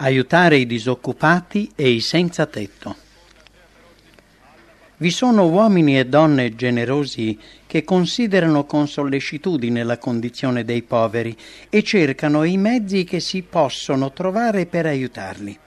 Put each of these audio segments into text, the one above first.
Aiutare i disoccupati e i senza tetto. Vi sono uomini e donne generosi che considerano con sollecitudine la condizione dei poveri e cercano i mezzi che si possono trovare per aiutarli.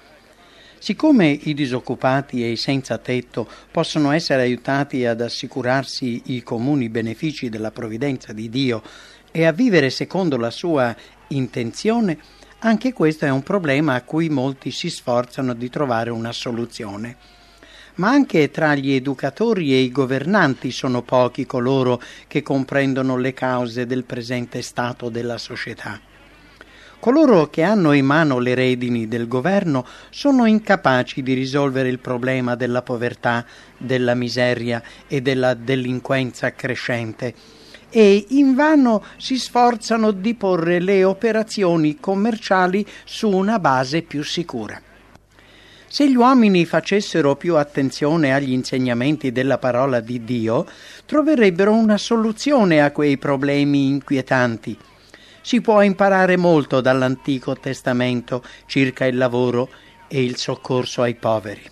Siccome i disoccupati e i senza tetto possono essere aiutati ad assicurarsi i comuni benefici della provvidenza di Dio e a vivere secondo la sua intenzione, anche questo è un problema a cui molti si sforzano di trovare una soluzione. Ma anche tra gli educatori e i governanti sono pochi coloro che comprendono le cause del presente stato della società. Coloro che hanno in mano le redini del governo sono incapaci di risolvere il problema della povertà, della miseria e della delinquenza crescente e invano si sforzano di porre le operazioni commerciali su una base più sicura. Se gli uomini facessero più attenzione agli insegnamenti della parola di Dio, troverebbero una soluzione a quei problemi inquietanti. Si può imparare molto dall'Antico Testamento circa il lavoro e il soccorso ai poveri.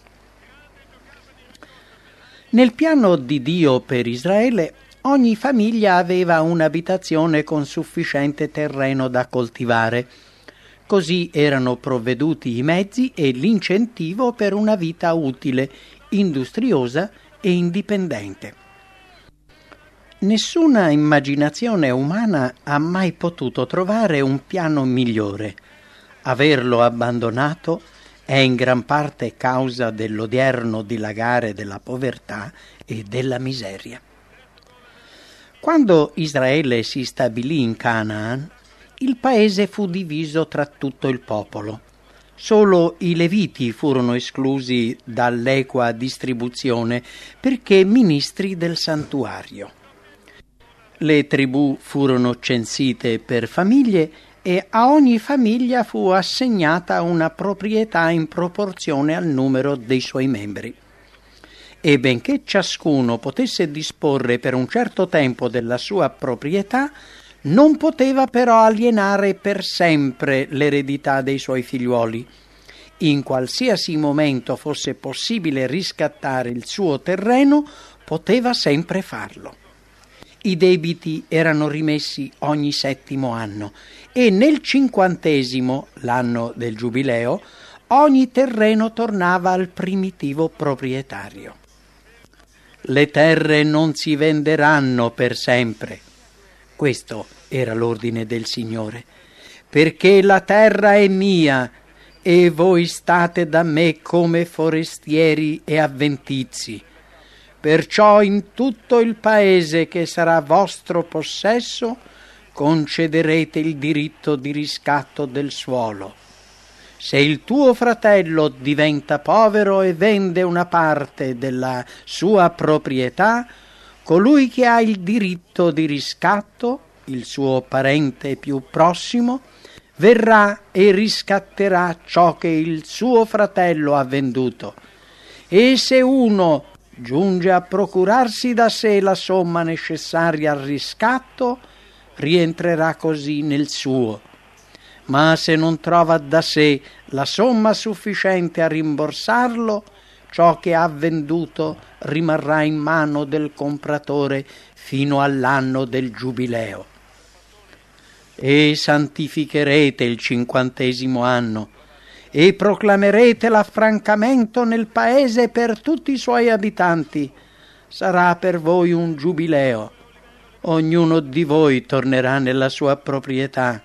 Nel piano di Dio per Israele Ogni famiglia aveva un'abitazione con sufficiente terreno da coltivare. Così erano provveduti i mezzi e l'incentivo per una vita utile, industriosa e indipendente. Nessuna immaginazione umana ha mai potuto trovare un piano migliore. Averlo abbandonato è in gran parte causa dell'odierno dilagare della povertà e della miseria. Quando Israele si stabilì in Canaan, il paese fu diviso tra tutto il popolo. Solo i Leviti furono esclusi dall'equa distribuzione perché ministri del santuario. Le tribù furono censite per famiglie e a ogni famiglia fu assegnata una proprietà in proporzione al numero dei suoi membri e benché ciascuno potesse disporre per un certo tempo della sua proprietà, non poteva però alienare per sempre l'eredità dei suoi figliuoli. In qualsiasi momento fosse possibile riscattare il suo terreno, poteva sempre farlo. I debiti erano rimessi ogni settimo anno e nel cinquantesimo, l'anno del giubileo, ogni terreno tornava al primitivo proprietario le terre non si venderanno per sempre. Questo era l'ordine del Signore, perché la terra è mia e voi state da me come forestieri e avventizi. Perciò in tutto il paese che sarà vostro possesso concederete il diritto di riscatto del suolo se il tuo fratello diventa povero e vende una parte della sua proprietà, colui che ha il diritto di riscatto, il suo parente più prossimo, verrà e riscatterà ciò che il suo fratello ha venduto. E se uno giunge a procurarsi da sé la somma necessaria al riscatto, rientrerà così nel suo ma se non trova da sé la somma sufficiente a rimborsarlo, ciò che ha venduto rimarrà in mano del compratore fino all'anno del giubileo. E santificherete il cinquantesimo anno e proclamerete l'affrancamento nel paese per tutti i suoi abitanti. Sarà per voi un giubileo. Ognuno di voi tornerà nella sua proprietà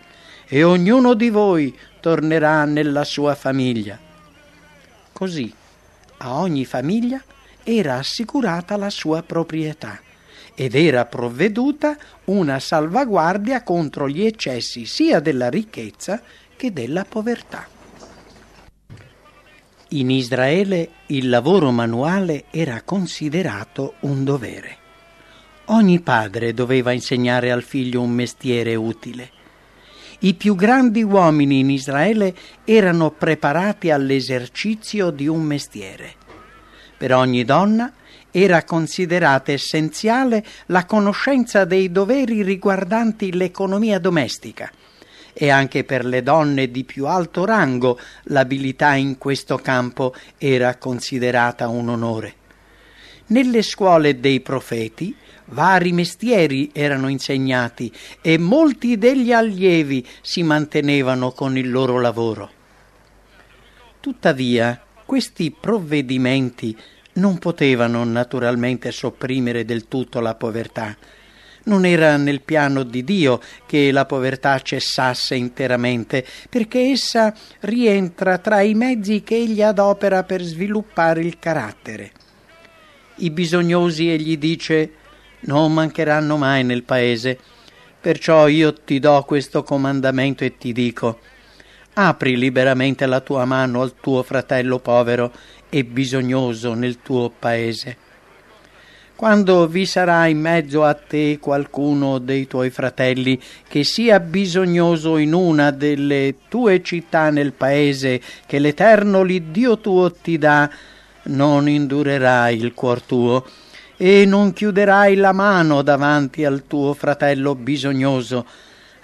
e ognuno di voi tornerà nella sua famiglia. Così a ogni famiglia era assicurata la sua proprietà ed era provveduta una salvaguardia contro gli eccessi sia della ricchezza che della povertà. In Israele il lavoro manuale era considerato un dovere. Ogni padre doveva insegnare al figlio un mestiere utile i più grandi uomini in Israele erano preparati all'esercizio di un mestiere. Per ogni donna era considerata essenziale la conoscenza dei doveri riguardanti l'economia domestica e anche per le donne di più alto rango l'abilità in questo campo era considerata un onore. Nelle scuole dei profeti vari mestieri erano insegnati e molti degli allievi si mantenevano con il loro lavoro. Tuttavia, questi provvedimenti non potevano naturalmente sopprimere del tutto la povertà. Non era nel piano di Dio che la povertà cessasse interamente, perché essa rientra tra i mezzi che egli adopera per sviluppare il carattere. I bisognosi egli dice non mancheranno mai nel paese, perciò io ti do questo comandamento e ti dico apri liberamente la tua mano al tuo fratello povero e bisognoso nel tuo paese. Quando vi sarà in mezzo a te qualcuno dei tuoi fratelli che sia bisognoso in una delle tue città nel paese che l'Eterno l'Iddio tuo ti dà, non indurerai il cuor tuo e non chiuderai la mano davanti al tuo fratello bisognoso,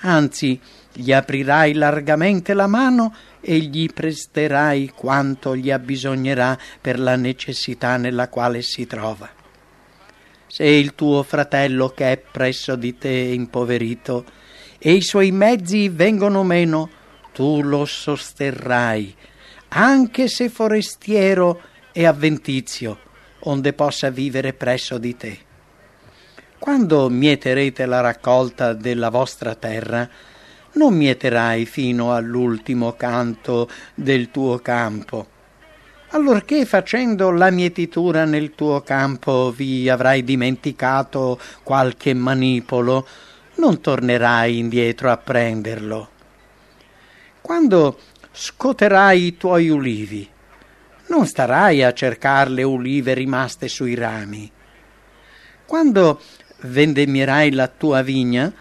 anzi gli aprirai largamente la mano e gli presterai quanto gli abbisognerà per la necessità nella quale si trova. Se il tuo fratello che è presso di te impoverito e i suoi mezzi vengono meno, tu lo sosterrai, anche se forestiero e avventizio, onde possa vivere presso di te. Quando mieterete la raccolta della vostra terra, non mieterai fino all'ultimo canto del tuo campo. Allorché facendo la mietitura nel tuo campo vi avrai dimenticato qualche manipolo, non tornerai indietro a prenderlo. Quando scoterai i tuoi ulivi, non starai a cercare le ulive rimaste sui rami. Quando vendemmierai la tua vigna,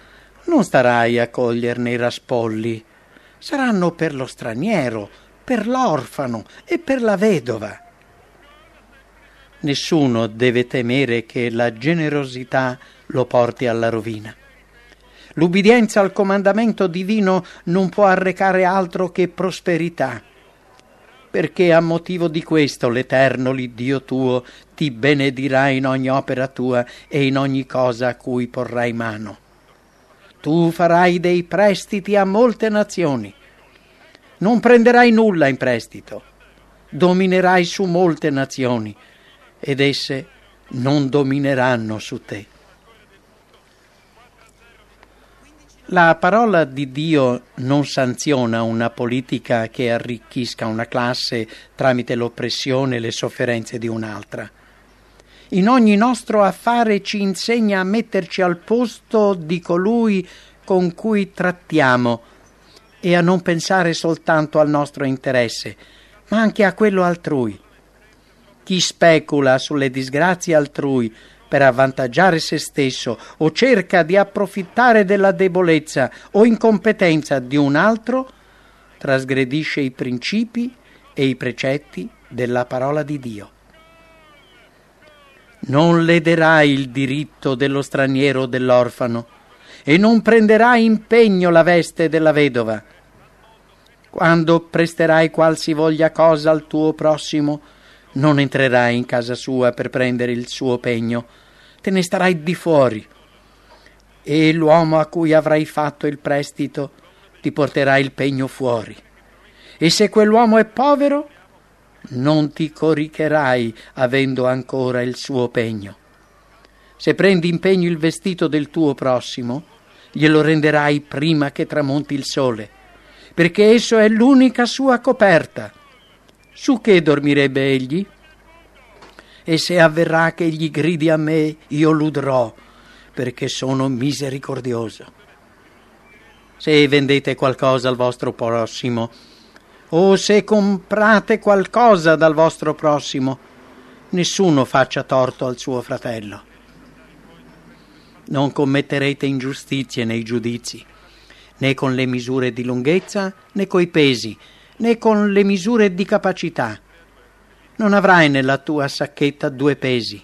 non starai a coglierne i raspolli. Saranno per lo straniero, per l'orfano e per la vedova. Nessuno deve temere che la generosità lo porti alla rovina. L'ubbidienza al comandamento divino non può arrecare altro che prosperità perché a motivo di questo l'Eterno, l'Iddio tuo, ti benedirà in ogni opera tua e in ogni cosa a cui porrai mano. Tu farai dei prestiti a molte nazioni. Non prenderai nulla in prestito. Dominerai su molte nazioni ed esse non domineranno su te. La parola di Dio non sanziona una politica che arricchisca una classe tramite l'oppressione e le sofferenze di un'altra. In ogni nostro affare ci insegna a metterci al posto di colui con cui trattiamo e a non pensare soltanto al nostro interesse, ma anche a quello altrui. Chi specula sulle disgrazie altrui per avvantaggiare se stesso o cerca di approfittare della debolezza o incompetenza di un altro, trasgredisce i principi e i precetti della parola di Dio. Non lederai il diritto dello straniero o dell'orfano e non prenderai impegno la veste della vedova. Quando presterai qualsivoglia cosa al tuo prossimo, non entrerai in casa sua per prendere il suo pegno, te ne starai di fuori. E l'uomo a cui avrai fatto il prestito ti porterà il pegno fuori. E se quell'uomo è povero, non ti coricherai avendo ancora il suo pegno. Se prendi in pegno il vestito del tuo prossimo, glielo renderai prima che tramonti il sole, perché esso è l'unica sua coperta. Su che dormirebbe egli? E se avverrà che gli gridi a me, io l'udrò, perché sono misericordioso. Se vendete qualcosa al vostro prossimo, o se comprate qualcosa dal vostro prossimo, nessuno faccia torto al suo fratello. Non commetterete ingiustizie nei giudizi, né con le misure di lunghezza, né coi pesi, né con le misure di capacità. Non avrai nella tua sacchetta due pesi,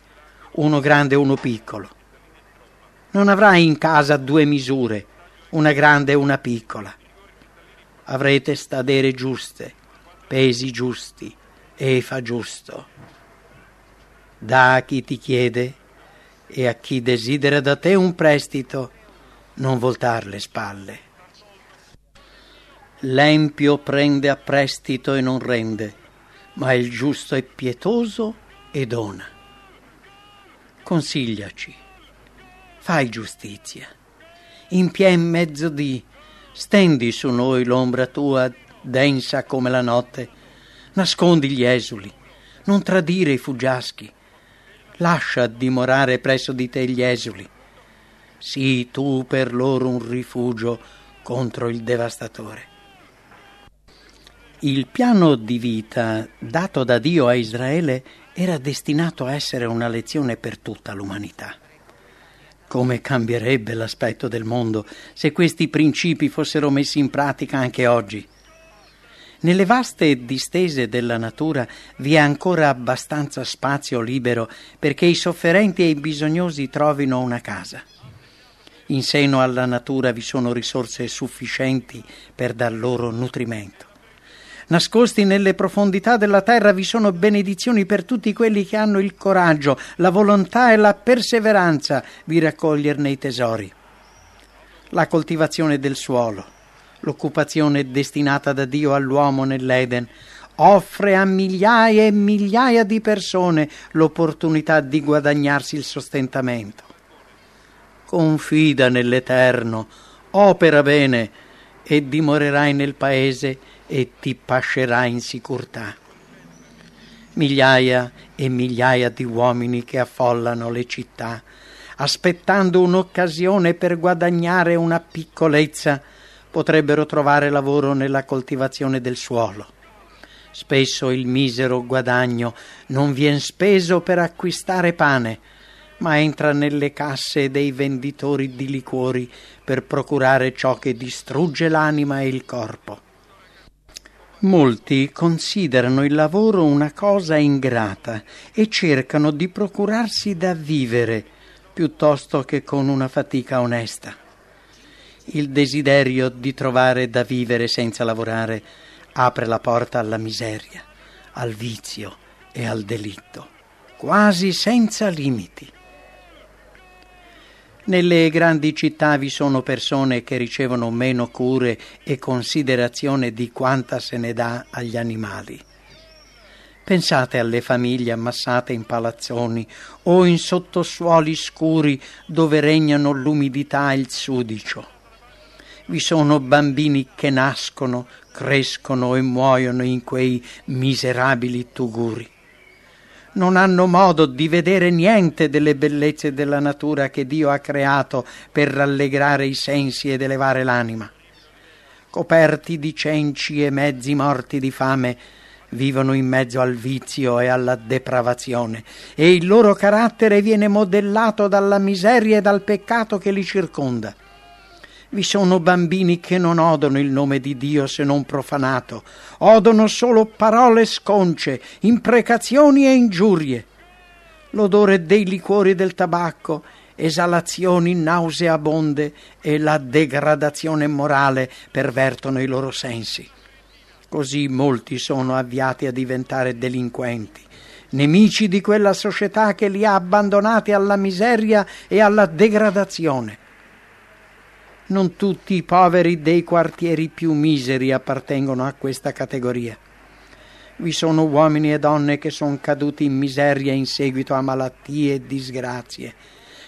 uno grande e uno piccolo. Non avrai in casa due misure, una grande e una piccola. avrete stadere giuste, pesi giusti e fa giusto. Da a chi ti chiede e a chi desidera da te un prestito, non voltar le spalle. L'empio prende a prestito e non rende, ma il giusto è pietoso e dona. Consigliaci, fai giustizia, in pie in mezzo di, stendi su noi l'ombra tua densa come la notte, nascondi gli esuli, non tradire i fuggiaschi, lascia dimorare presso di te gli esuli, sii tu per loro un rifugio contro il devastatore. Il piano di vita dato da Dio a Israele era destinato a essere una lezione per tutta l'umanità. Come cambierebbe l'aspetto del mondo se questi principi fossero messi in pratica anche oggi? Nelle vaste distese della natura vi è ancora abbastanza spazio libero perché i sofferenti e i bisognosi trovino una casa. In seno alla natura vi sono risorse sufficienti per dar loro nutrimento. Nascosti nelle profondità della terra vi sono benedizioni per tutti quelli che hanno il coraggio, la volontà e la perseveranza di raccoglierne i tesori. La coltivazione del suolo, l'occupazione destinata da Dio all'uomo nell'Eden, offre a migliaia e migliaia di persone l'opportunità di guadagnarsi il sostentamento. Confida nell'Eterno, opera bene e dimorerai nel paese e ti pascerai in sicurtà. Migliaia e migliaia di uomini che affollano le città, aspettando un'occasione per guadagnare una piccolezza, potrebbero trovare lavoro nella coltivazione del suolo. Spesso il misero guadagno non vien speso per acquistare pane, ma entra nelle casse dei venditori di liquori per procurare ciò che distrugge l'anima e il corpo. Molti considerano il lavoro una cosa ingrata e cercano di procurarsi da vivere piuttosto che con una fatica onesta. Il desiderio di trovare da vivere senza lavorare apre la porta alla miseria, al vizio e al delitto, quasi senza limiti. Nelle grandi città vi sono persone che ricevono meno cure e considerazione di quanta se ne dà agli animali. Pensate alle famiglie ammassate in palazzoni o in sottosuoli scuri dove regnano l'umidità e il sudicio. Vi sono bambini che nascono, crescono e muoiono in quei miserabili tuguri non hanno modo di vedere niente delle bellezze della natura che Dio ha creato per rallegrare i sensi ed elevare l'anima. Coperti di cenci e mezzi morti di fame, vivono in mezzo al vizio e alla depravazione, e il loro carattere viene modellato dalla miseria e dal peccato che li circonda. Vi sono bambini che non odono il nome di Dio se non profanato, odono solo parole sconce, imprecazioni e ingiurie. L'odore dei liquori del tabacco, esalazioni nauseabonde e la degradazione morale pervertono i loro sensi. Così molti sono avviati a diventare delinquenti, nemici di quella società che li ha abbandonati alla miseria e alla degradazione non tutti i poveri dei quartieri più miseri appartengono a questa categoria. Vi sono uomini e donne che sono caduti in miseria in seguito a malattie e disgrazie,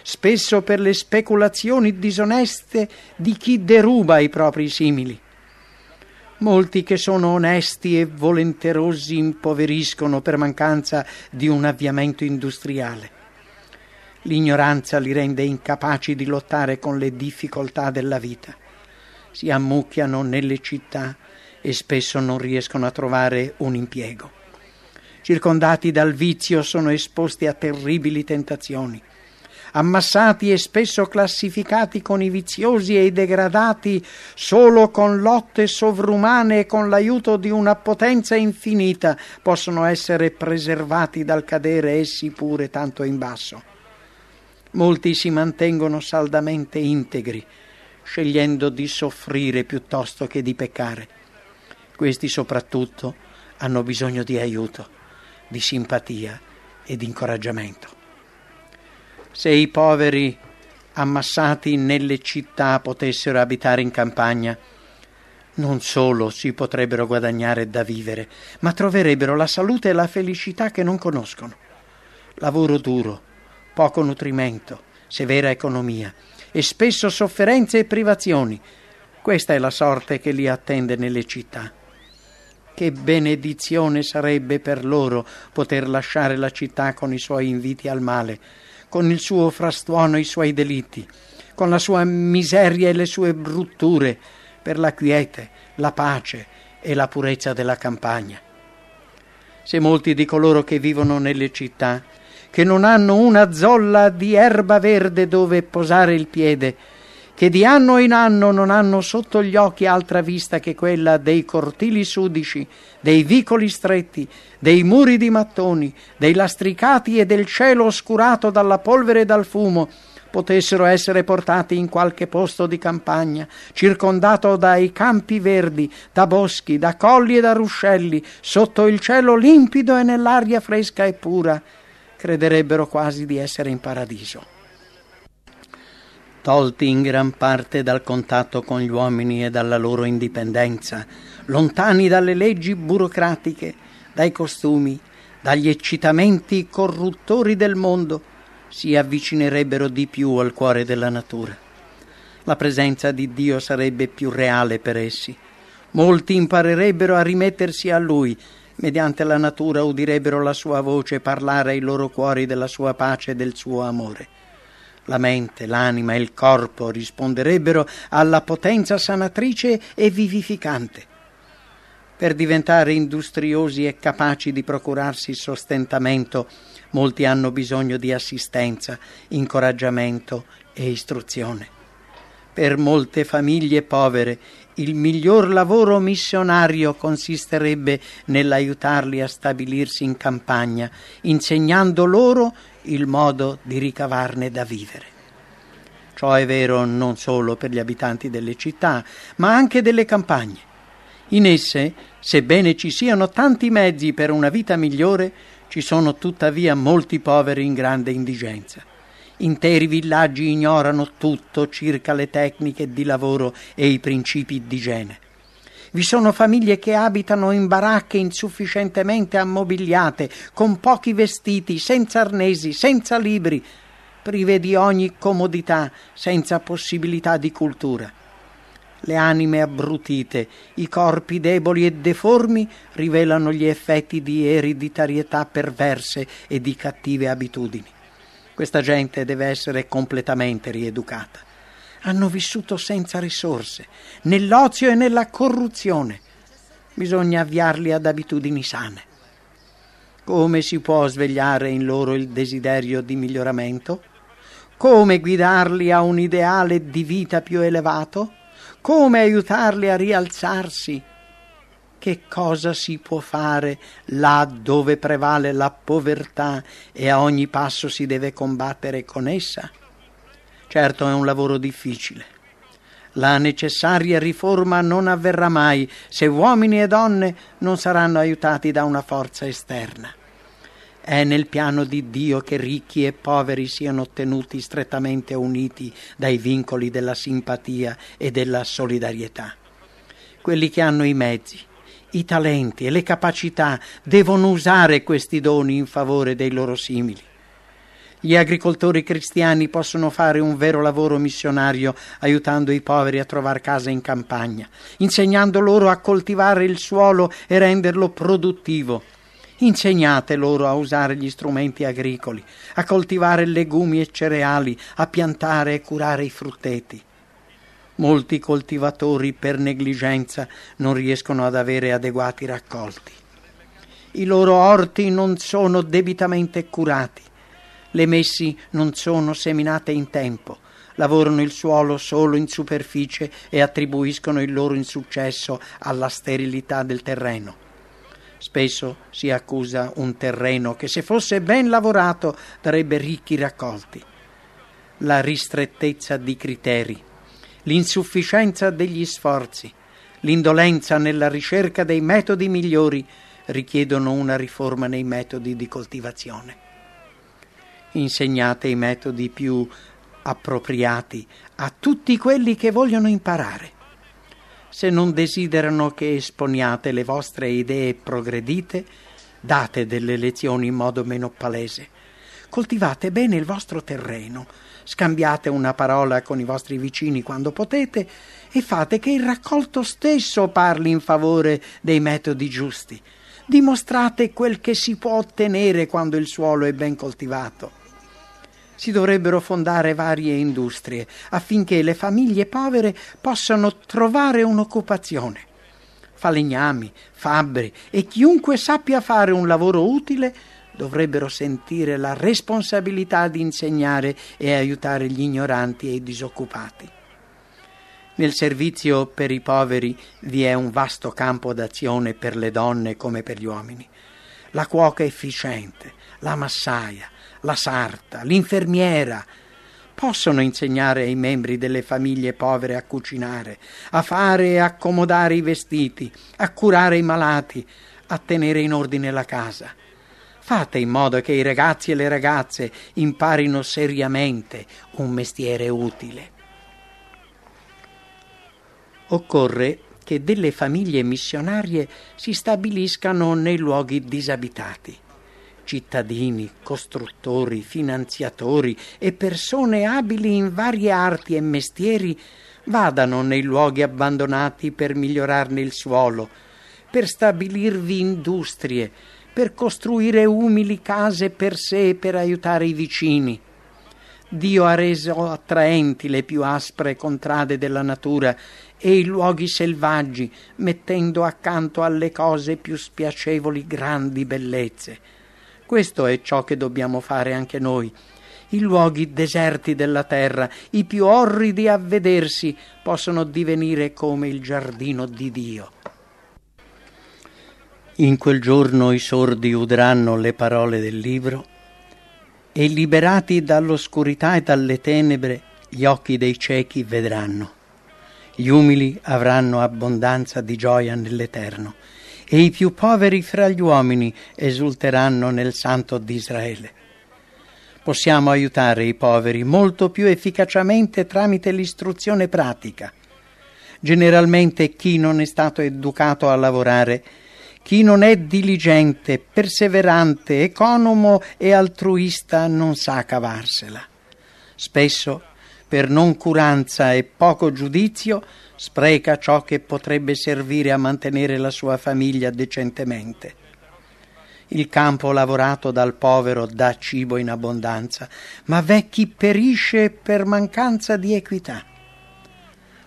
spesso per le speculazioni disoneste di chi deruba i propri simili. Molti che sono onesti e volenterosi impoveriscono per mancanza di un avviamento industriale. L'ignoranza li rende incapaci di lottare con le difficoltà della vita. Si ammucchiano nelle città e spesso non riescono a trovare un impiego. Circondati dal vizio sono esposti a terribili tentazioni. Ammassati e spesso classificati con i viziosi e i degradati solo con lotte sovrumane e con l'aiuto di una potenza infinita possono essere preservati dal cadere essi pure tanto in basso. Molti si mantengono saldamente integri, scegliendo di soffrire piuttosto che di peccare. Questi soprattutto hanno bisogno di aiuto, di simpatia e di incoraggiamento. Se i poveri ammassati nelle città potessero abitare in campagna, non solo si potrebbero guadagnare da vivere, ma troverebbero la salute e la felicità che non conoscono. Lavoro duro, poco nutrimento, severa economia e spesso sofferenze e privazioni. Questa è la sorte che li attende nelle città. Che benedizione sarebbe per loro poter lasciare la città con i suoi inviti al male, con il suo frastuono e i suoi delitti, con la sua miseria e le sue brutture, per la quiete, la pace e la purezza della campagna. Se molti di coloro che vivono nelle città, che non hanno una zolla di erba verde dove posare il piede, che di anno in anno non hanno sotto gli occhi altra vista che quella dei cortili sudici, dei vicoli stretti, dei muri di mattoni, dei lastricati e del cielo oscurato dalla polvere e dal fumo, potessero essere portati in qualche posto di campagna, circondato dai campi verdi, da boschi, da colli e da ruscelli, sotto il cielo limpido e nell'aria fresca e pura, crederebbero quasi di essere in paradiso. Tolti in gran parte dal contatto con gli uomini e dalla loro indipendenza, lontani dalle leggi burocratiche, dai costumi, dagli eccitamenti corruttori del mondo, si avvicinerebbero di più al cuore della natura. La presenza di Dio sarebbe più reale per essi. Molti imparerebbero a rimettersi a Lui, mediante la natura udirebbero la sua voce parlare ai loro cuori della sua pace e del suo amore. La mente, l'anima e il corpo risponderebbero alla potenza sanatrice e vivificante. Per diventare industriosi e capaci di procurarsi sostentamento, Molti hanno bisogno di assistenza, incoraggiamento e istruzione. Per molte famiglie povere il miglior lavoro missionario consisterebbe nell'aiutarli a stabilirsi in campagna, insegnando loro il modo di ricavarne da vivere. Ciò è vero non solo per gli abitanti delle città, ma anche delle campagne. In esse, sebbene ci siano tanti mezzi per una vita migliore, ci sono tuttavia molti poveri in grande indigenza. Interi villaggi ignorano tutto circa le tecniche di lavoro e i principi di igiene. Vi sono famiglie che abitano in baracche insufficientemente ammobiliate, con pochi vestiti, senza arnesi, senza libri, prive di ogni comodità, senza possibilità di cultura le anime abbrutite, i corpi deboli e deformi rivelano gli effetti di ereditarietà perverse e di cattive abitudini. Questa gente deve essere completamente rieducata. Hanno vissuto senza risorse, nell'ozio e nella corruzione. Bisogna avviarli ad abitudini sane. Come si può svegliare in loro il desiderio di miglioramento? Come guidarli a un ideale di vita più elevato? come aiutarli a rialzarsi. Che cosa si può fare là dove prevale la povertà e a ogni passo si deve combattere con essa? Certo è un lavoro difficile. La necessaria riforma non avverrà mai se uomini e donne non saranno aiutati da una forza esterna. È nel piano di Dio che ricchi e poveri siano tenuti strettamente uniti dai vincoli della simpatia e della solidarietà. Quelli che hanno i mezzi, i talenti e le capacità devono usare questi doni in favore dei loro simili. Gli agricoltori cristiani possono fare un vero lavoro missionario aiutando i poveri a trovare casa in campagna, insegnando loro a coltivare il suolo e renderlo produttivo Insegnate loro a usare gli strumenti agricoli, a coltivare legumi e cereali, a piantare e curare i frutteti. Molti coltivatori per negligenza non riescono ad avere adeguati raccolti. I loro orti non sono debitamente curati, le messi non sono seminate in tempo, lavorano il suolo solo in superficie e attribuiscono il loro insuccesso alla sterilità del terreno. Spesso si accusa un terreno che se fosse ben lavorato darebbe ricchi raccolti. La ristrettezza di criteri, l'insufficienza degli sforzi, l'indolenza nella ricerca dei metodi migliori richiedono una riforma nei metodi di coltivazione. Insegnate i metodi più appropriati a tutti quelli che vogliono imparare. Se non desiderano che esponiate le vostre idee progredite, date delle lezioni in modo meno palese. Coltivate bene il vostro terreno, scambiate una parola con i vostri vicini quando potete e fate che il raccolto stesso parli in favore dei metodi giusti. Dimostrate quel che si può ottenere quando il suolo è ben coltivato. Si dovrebbero fondare varie industrie affinché le famiglie povere possano trovare un'occupazione. Falegnami, fabbri e chiunque sappia fare un lavoro utile dovrebbero sentire la responsabilità di insegnare e aiutare gli ignoranti e i disoccupati. Nel servizio per i poveri vi è un vasto campo d'azione per le donne come per gli uomini. La cuoca efficiente, la massaia, la sarta, l'infermiera possono insegnare ai membri delle famiglie povere a cucinare, a fare e accomodare i vestiti, a curare i malati, a tenere in ordine la casa. Fate in modo che i ragazzi e le ragazze imparino seriamente un mestiere utile. Occorre che delle famiglie missionarie si stabiliscano nei luoghi disabitati. Cittadini, costruttori, finanziatori e persone abili in varie arti e mestieri vadano nei luoghi abbandonati per migliorarne il suolo, per stabilirvi industrie, per costruire umili case per sé e per aiutare i vicini. Dio ha reso attraenti le più aspre contrade della natura e i luoghi selvaggi, mettendo accanto alle cose più spiacevoli grandi bellezze. Questo è ciò che dobbiamo fare anche noi. I luoghi deserti della terra, i più orridi a vedersi, possono divenire come il giardino di Dio. In quel giorno i sordi udranno le parole del libro e liberati dall'oscurità e dalle tenebre gli occhi dei ciechi vedranno. Gli umili avranno abbondanza di gioia nell'Eterno, e i più poveri fra gli uomini esulteranno nel Santo d'Israele. Possiamo aiutare i poveri molto più efficacemente tramite l'istruzione pratica. Generalmente chi non è stato educato a lavorare, chi non è diligente, perseverante, economo e altruista non sa cavarsela. Spesso per noncuranza e poco giudizio, spreca ciò che potrebbe servire a mantenere la sua famiglia decentemente. Il campo lavorato dal povero dà cibo in abbondanza, ma v'è chi perisce per mancanza di equità.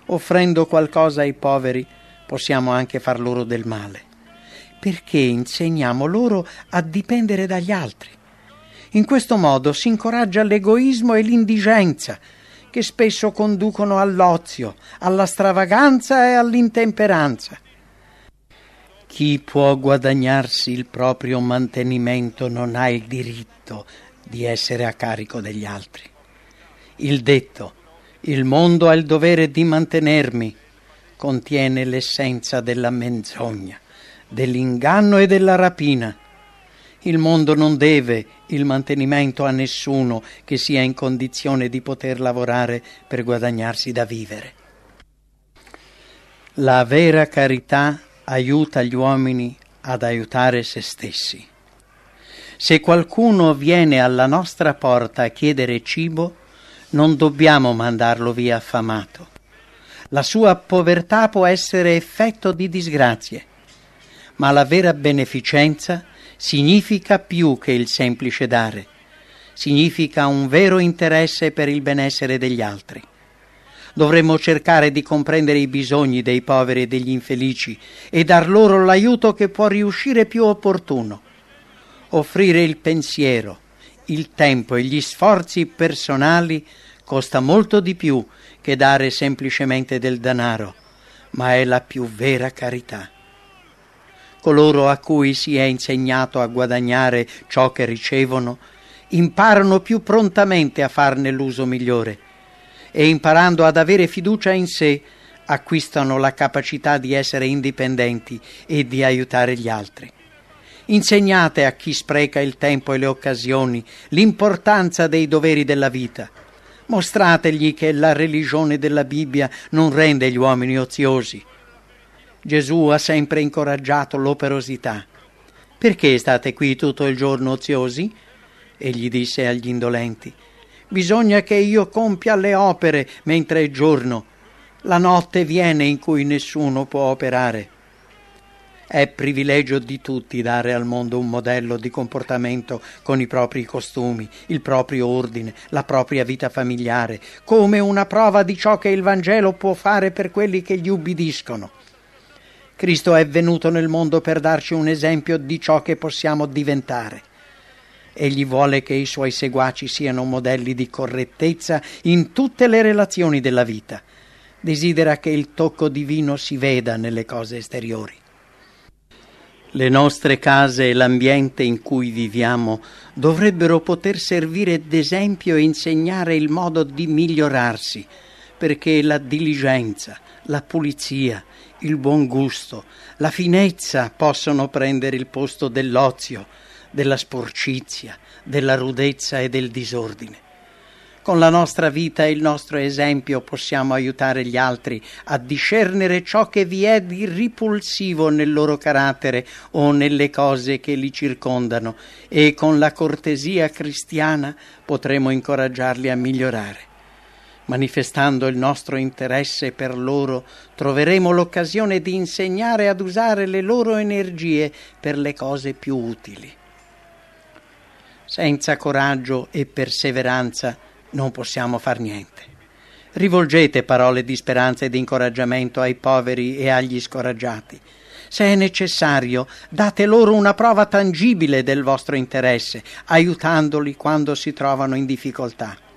Offrendo qualcosa ai poveri possiamo anche far loro del male, perché insegniamo loro a dipendere dagli altri. In questo modo si incoraggia l'egoismo e l'indigenza, che spesso conducono all'ozio, alla stravaganza e all'intemperanza. Chi può guadagnarsi il proprio mantenimento non ha il diritto di essere a carico degli altri. Il detto il mondo ha il dovere di mantenermi contiene l'essenza della menzogna, dell'inganno e della rapina il mondo non deve il mantenimento a nessuno che sia in condizione di poter lavorare per guadagnarsi da vivere. La vera carità aiuta gli uomini ad aiutare se stessi. Se qualcuno viene alla nostra porta a chiedere cibo, non dobbiamo mandarlo via affamato. La sua povertà può essere effetto di disgrazie, ma la vera beneficenza significa più che il semplice dare, significa un vero interesse per il benessere degli altri. Dovremmo cercare di comprendere i bisogni dei poveri e degli infelici e dar loro l'aiuto che può riuscire più opportuno. Offrire il pensiero, il tempo e gli sforzi personali costa molto di più che dare semplicemente del denaro, ma è la più vera carità coloro a cui si è insegnato a guadagnare ciò che ricevono, imparano più prontamente a farne l'uso migliore e imparando ad avere fiducia in sé, acquistano la capacità di essere indipendenti e di aiutare gli altri. Insegnate a chi spreca il tempo e le occasioni l'importanza dei doveri della vita. Mostrategli che la religione della Bibbia non rende gli uomini oziosi. Gesù ha sempre incoraggiato l'operosità. Perché state qui tutto il giorno oziosi? Egli disse agli indolenti. Bisogna che io compia le opere mentre è giorno. La notte viene in cui nessuno può operare. È privilegio di tutti dare al mondo un modello di comportamento con i propri costumi, il proprio ordine, la propria vita familiare, come una prova di ciò che il Vangelo può fare per quelli che gli ubbidiscono. Cristo è venuto nel mondo per darci un esempio di ciò che possiamo diventare. Egli vuole che i suoi seguaci siano modelli di correttezza in tutte le relazioni della vita. Desidera che il tocco divino si veda nelle cose esteriori. Le nostre case e l'ambiente in cui viviamo dovrebbero poter servire d'esempio e insegnare il modo di migliorarsi, perché la diligenza, la pulizia, il buon gusto, la finezza possono prendere il posto dell'ozio, della sporcizia, della rudezza e del disordine. Con la nostra vita e il nostro esempio possiamo aiutare gli altri a discernere ciò che vi è di ripulsivo nel loro carattere o nelle cose che li circondano e con la cortesia cristiana potremo incoraggiarli a migliorare. Manifestando il nostro interesse per loro, troveremo l'occasione di insegnare ad usare le loro energie per le cose più utili. Senza coraggio e perseveranza non possiamo far niente. Rivolgete parole di speranza e di incoraggiamento ai poveri e agli scoraggiati. Se è necessario, date loro una prova tangibile del vostro interesse, aiutandoli quando si trovano in difficoltà.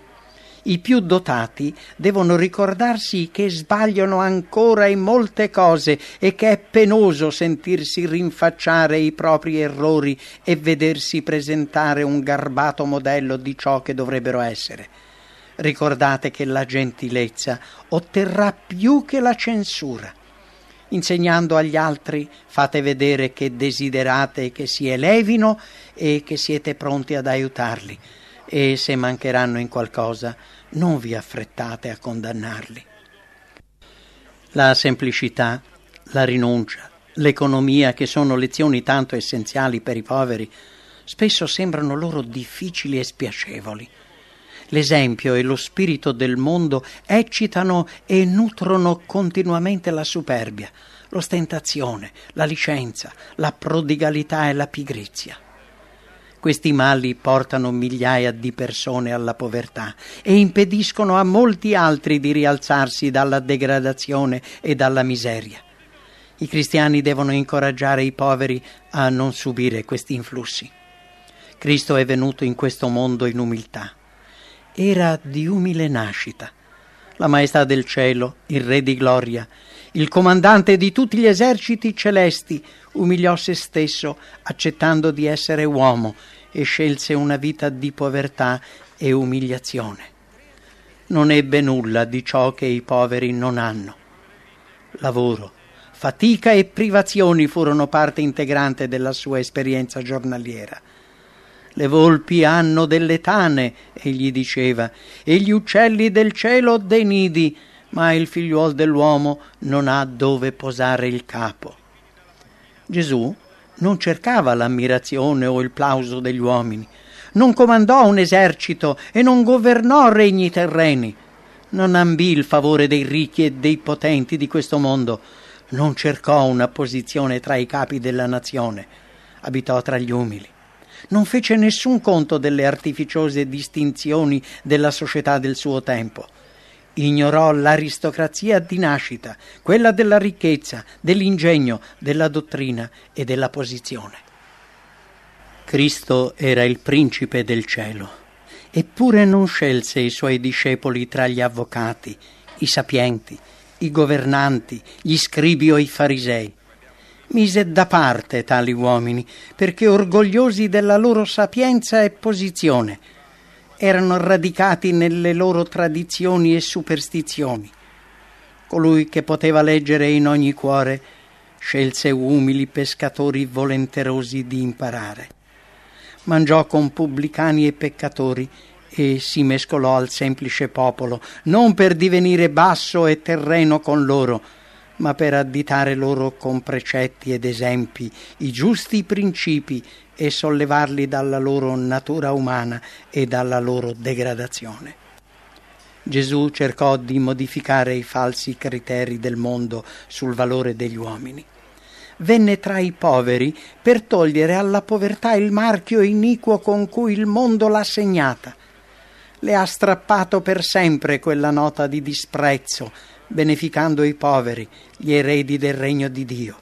I più dotati devono ricordarsi che sbagliano ancora in molte cose e che è penoso sentirsi rinfacciare i propri errori e vedersi presentare un garbato modello di ciò che dovrebbero essere. Ricordate che la gentilezza otterrà più che la censura. Insegnando agli altri fate vedere che desiderate che si elevino e che siete pronti ad aiutarli e se mancheranno in qualcosa non vi affrettate a condannarli. La semplicità, la rinuncia, l'economia, che sono lezioni tanto essenziali per i poveri, spesso sembrano loro difficili e spiacevoli. L'esempio e lo spirito del mondo eccitano e nutrono continuamente la superbia, l'ostentazione, la licenza, la prodigalità e la pigrizia. Questi mali portano migliaia di persone alla povertà e impediscono a molti altri di rialzarsi dalla degradazione e dalla miseria. I cristiani devono incoraggiare i poveri a non subire questi influssi. Cristo è venuto in questo mondo in umiltà era di umile nascita. La maestà del cielo, il re di gloria, il comandante di tutti gli eserciti celesti, umiliò se stesso accettando di essere uomo e scelse una vita di povertà e umiliazione. Non ebbe nulla di ciò che i poveri non hanno. Lavoro, fatica e privazioni furono parte integrante della sua esperienza giornaliera le volpi hanno delle tane, egli diceva, e gli uccelli del cielo dei nidi, ma il figliuol dell'uomo non ha dove posare il capo. Gesù non cercava l'ammirazione o il plauso degli uomini, non comandò un esercito e non governò regni terreni, non ambì il favore dei ricchi e dei potenti di questo mondo, non cercò una posizione tra i capi della nazione, abitò tra gli umili non fece nessun conto delle artificiose distinzioni della società del suo tempo. Ignorò l'aristocrazia di nascita, quella della ricchezza, dell'ingegno, della dottrina e della posizione. Cristo era il principe del cielo, eppure non scelse i suoi discepoli tra gli avvocati, i sapienti, i governanti, gli scribi o i farisei mise da parte tali uomini, perché orgogliosi della loro sapienza e posizione, erano radicati nelle loro tradizioni e superstizioni. colui che poteva leggere in ogni cuore, scelse umili pescatori volenterosi di imparare. Mangiò con pubblicani e peccatori e si mescolò al semplice popolo, non per divenire basso e terreno con loro, ma per additare loro con precetti ed esempi i giusti principi e sollevarli dalla loro natura umana e dalla loro degradazione. Gesù cercò di modificare i falsi criteri del mondo sul valore degli uomini. Venne tra i poveri per togliere alla povertà il marchio iniquo con cui il mondo l'ha segnata. Le ha strappato per sempre quella nota di disprezzo, beneficando i poveri, gli eredi del regno di Dio.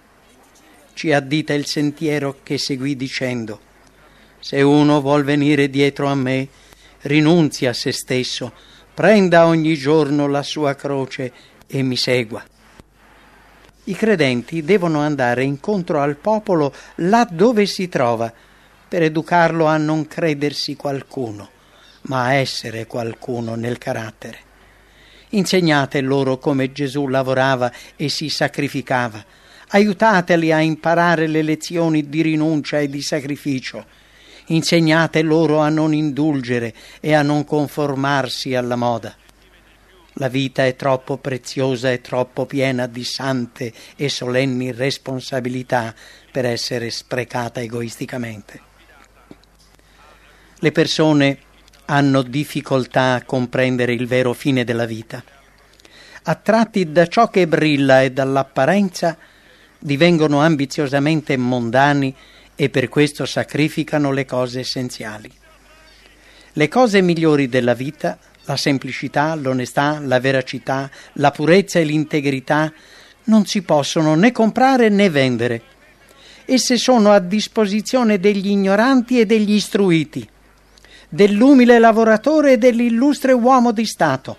Ci addita il sentiero che seguì dicendo Se uno vuol venire dietro a me, rinunzi a se stesso, prenda ogni giorno la sua croce e mi segua. I credenti devono andare incontro al popolo là dove si trova, per educarlo a non credersi qualcuno, ma a essere qualcuno nel carattere. Insegnate loro come Gesù lavorava e si sacrificava. Aiutateli a imparare le lezioni di rinuncia e di sacrificio Insegnate loro a non indulgere e a non conformarsi alla moda. La vita è troppo preziosa e troppo piena di sante e solenni responsabilità per essere sprecata egoisticamente. Le persone hanno difficoltà a comprendere il vero fine della vita. Attratti da ciò che brilla e dall'apparenza, divengono ambiziosamente mondani e per questo sacrificano le cose essenziali. Le cose migliori della vita, la semplicità, l'onestà, la veracità, la purezza e l'integrità, non si possono né comprare né vendere. Esse sono a disposizione degli ignoranti e degli istruiti, dell'umile lavoratore e dell'illustre uomo di Stato.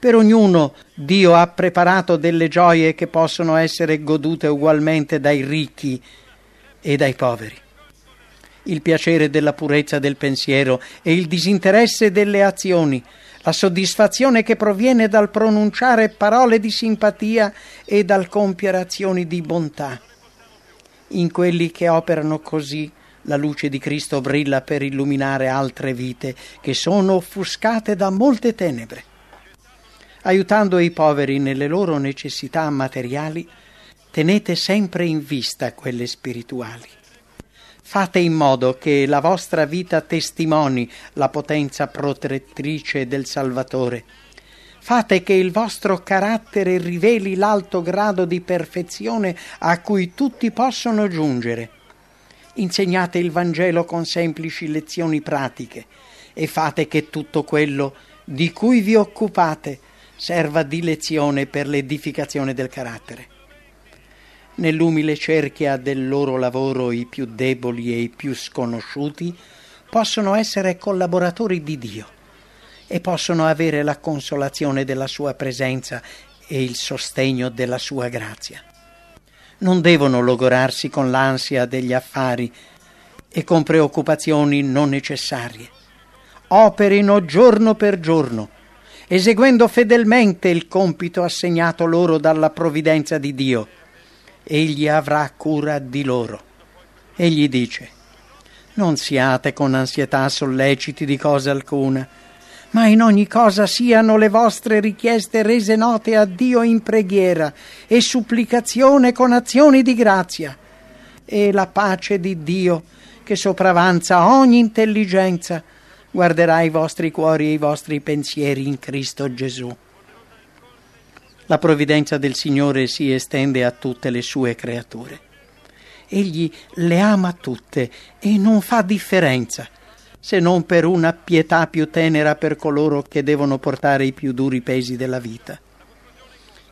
Per ognuno Dio ha preparato delle gioie che possono essere godute ugualmente dai ricchi e dai poveri. Il piacere della purezza del pensiero e il disinteresse delle azioni, la soddisfazione che proviene dal pronunciare parole di simpatia e dal compiere azioni di bontà. In quelli che operano così, la luce di Cristo brilla per illuminare altre vite che sono offuscate da molte tenebre. Aiutando i poveri nelle loro necessità materiali, tenete sempre in vista quelle spirituali. Fate in modo che la vostra vita testimoni la potenza protettrice del Salvatore. Fate che il vostro carattere riveli l'alto grado di perfezione a cui tutti possono giungere. Insegnate il Vangelo con semplici lezioni pratiche e fate che tutto quello di cui vi occupate serva di lezione per l'edificazione del carattere. Nell'umile cerchia del loro lavoro i più deboli e i più sconosciuti possono essere collaboratori di Dio e possono avere la consolazione della sua presenza e il sostegno della sua grazia. Non devono logorarsi con l'ansia degli affari e con preoccupazioni non necessarie. Operino giorno per giorno, eseguendo fedelmente il compito assegnato loro dalla provvidenza di Dio egli avrà cura di loro. Egli dice, non siate con ansietà solleciti di cosa alcuna, ma in ogni cosa siano le vostre richieste rese note a Dio in preghiera e supplicazione con azioni di grazia. E la pace di Dio, che sopravanza ogni intelligenza, guarderà i vostri cuori e i vostri pensieri in Cristo Gesù. La provvidenza del Signore si estende a tutte le sue creature. Egli le ama tutte e non fa differenza, se non per una pietà più tenera per coloro che devono portare i più duri pesi della vita.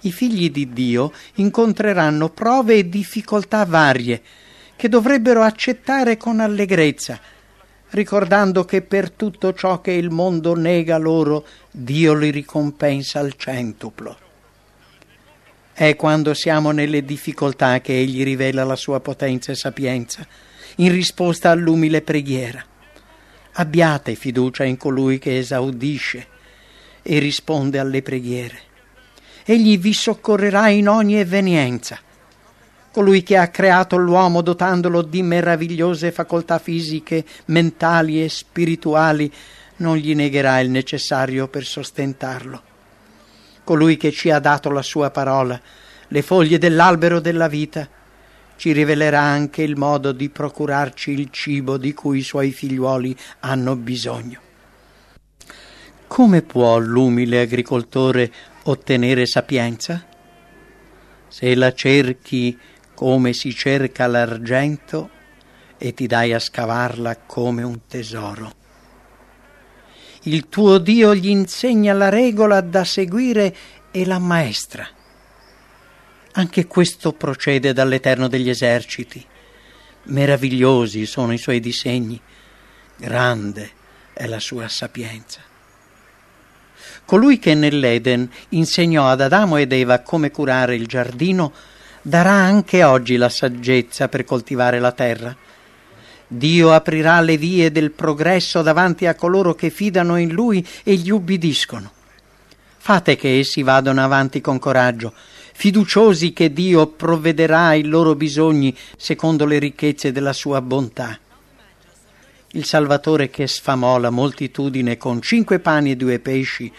I figli di Dio incontreranno prove e difficoltà varie che dovrebbero accettare con allegrezza, ricordando che per tutto ciò che il mondo nega loro, Dio li ricompensa al centuplo. È quando siamo nelle difficoltà che Egli rivela la sua potenza e sapienza, in risposta all'umile preghiera. Abbiate fiducia in colui che esaudisce e risponde alle preghiere. egli vi soccorrerà in ogni evenienza. Colui che ha creato l'uomo dotandolo di meravigliose facoltà fisiche, mentali e spirituali, non gli negherà il necessario per sostentarlo. Colui che ci ha dato la sua parola, le foglie dell'albero della vita, ci rivelerà anche il modo di procurarci il cibo di cui i suoi figliuoli hanno bisogno. Come può l'umile agricoltore ottenere sapienza? Se la cerchi come si cerca l'argento e ti dai a scavarla come un tesoro. Il tuo Dio gli insegna la regola da seguire e la maestra. Anche questo procede dall'Eterno degli eserciti. Meravigliosi sono i suoi disegni, grande è la sua sapienza. Colui che nell'Eden insegnò ad Adamo ed Eva come curare il giardino, darà anche oggi la saggezza per coltivare la terra. Dio aprirà le vie del progresso davanti a coloro che fidano in Lui e gli ubbidiscono. Fate che essi vadano avanti con coraggio, fiduciosi che Dio provvederà ai loro bisogni secondo le ricchezze della sua bontà. Il Salvatore che sfamò la moltitudine con cinque pani e due pesci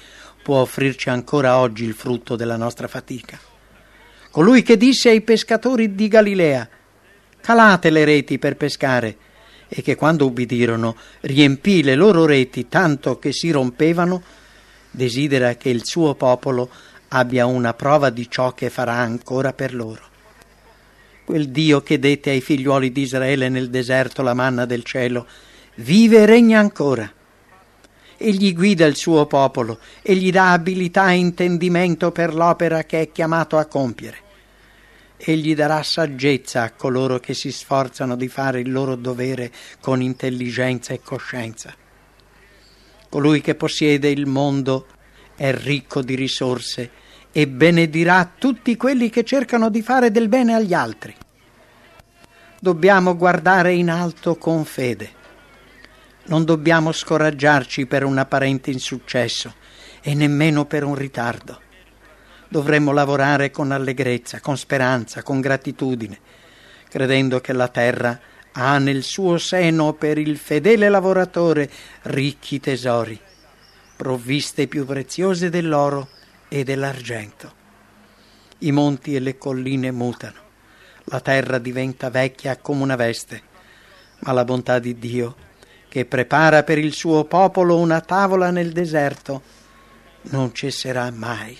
può offrirci ancora oggi il frutto della nostra fatica. Colui che disse ai pescatori di Galilea, calate le reti per pescare, e che quando ubbidirono riempì le loro reti tanto che si rompevano, desidera che il suo popolo abbia una prova di ciò che farà ancora per loro. Quel Dio che dette ai figliuoli di Israele nel deserto la manna del cielo, vive e regna ancora. Egli guida il suo popolo e gli dà abilità e intendimento per l'opera che è chiamato a compiere. Egli darà saggezza a coloro che si sforzano di fare il loro dovere con intelligenza e coscienza. Colui che possiede il mondo è ricco di risorse e benedirà tutti quelli che cercano di fare del bene agli altri. Dobbiamo guardare in alto con fede non dobbiamo scoraggiarci per un apparente insuccesso e nemmeno per un ritardo. Dovremmo lavorare con allegrezza, con speranza, con gratitudine, credendo che la terra ha nel suo seno per il fedele lavoratore ricchi tesori, provviste più preziose dell'oro e dell'argento. I monti e le colline mutano, la terra diventa vecchia come una veste, ma la bontà di Dio che prepara per il suo popolo una tavola nel deserto, non cesserà mai.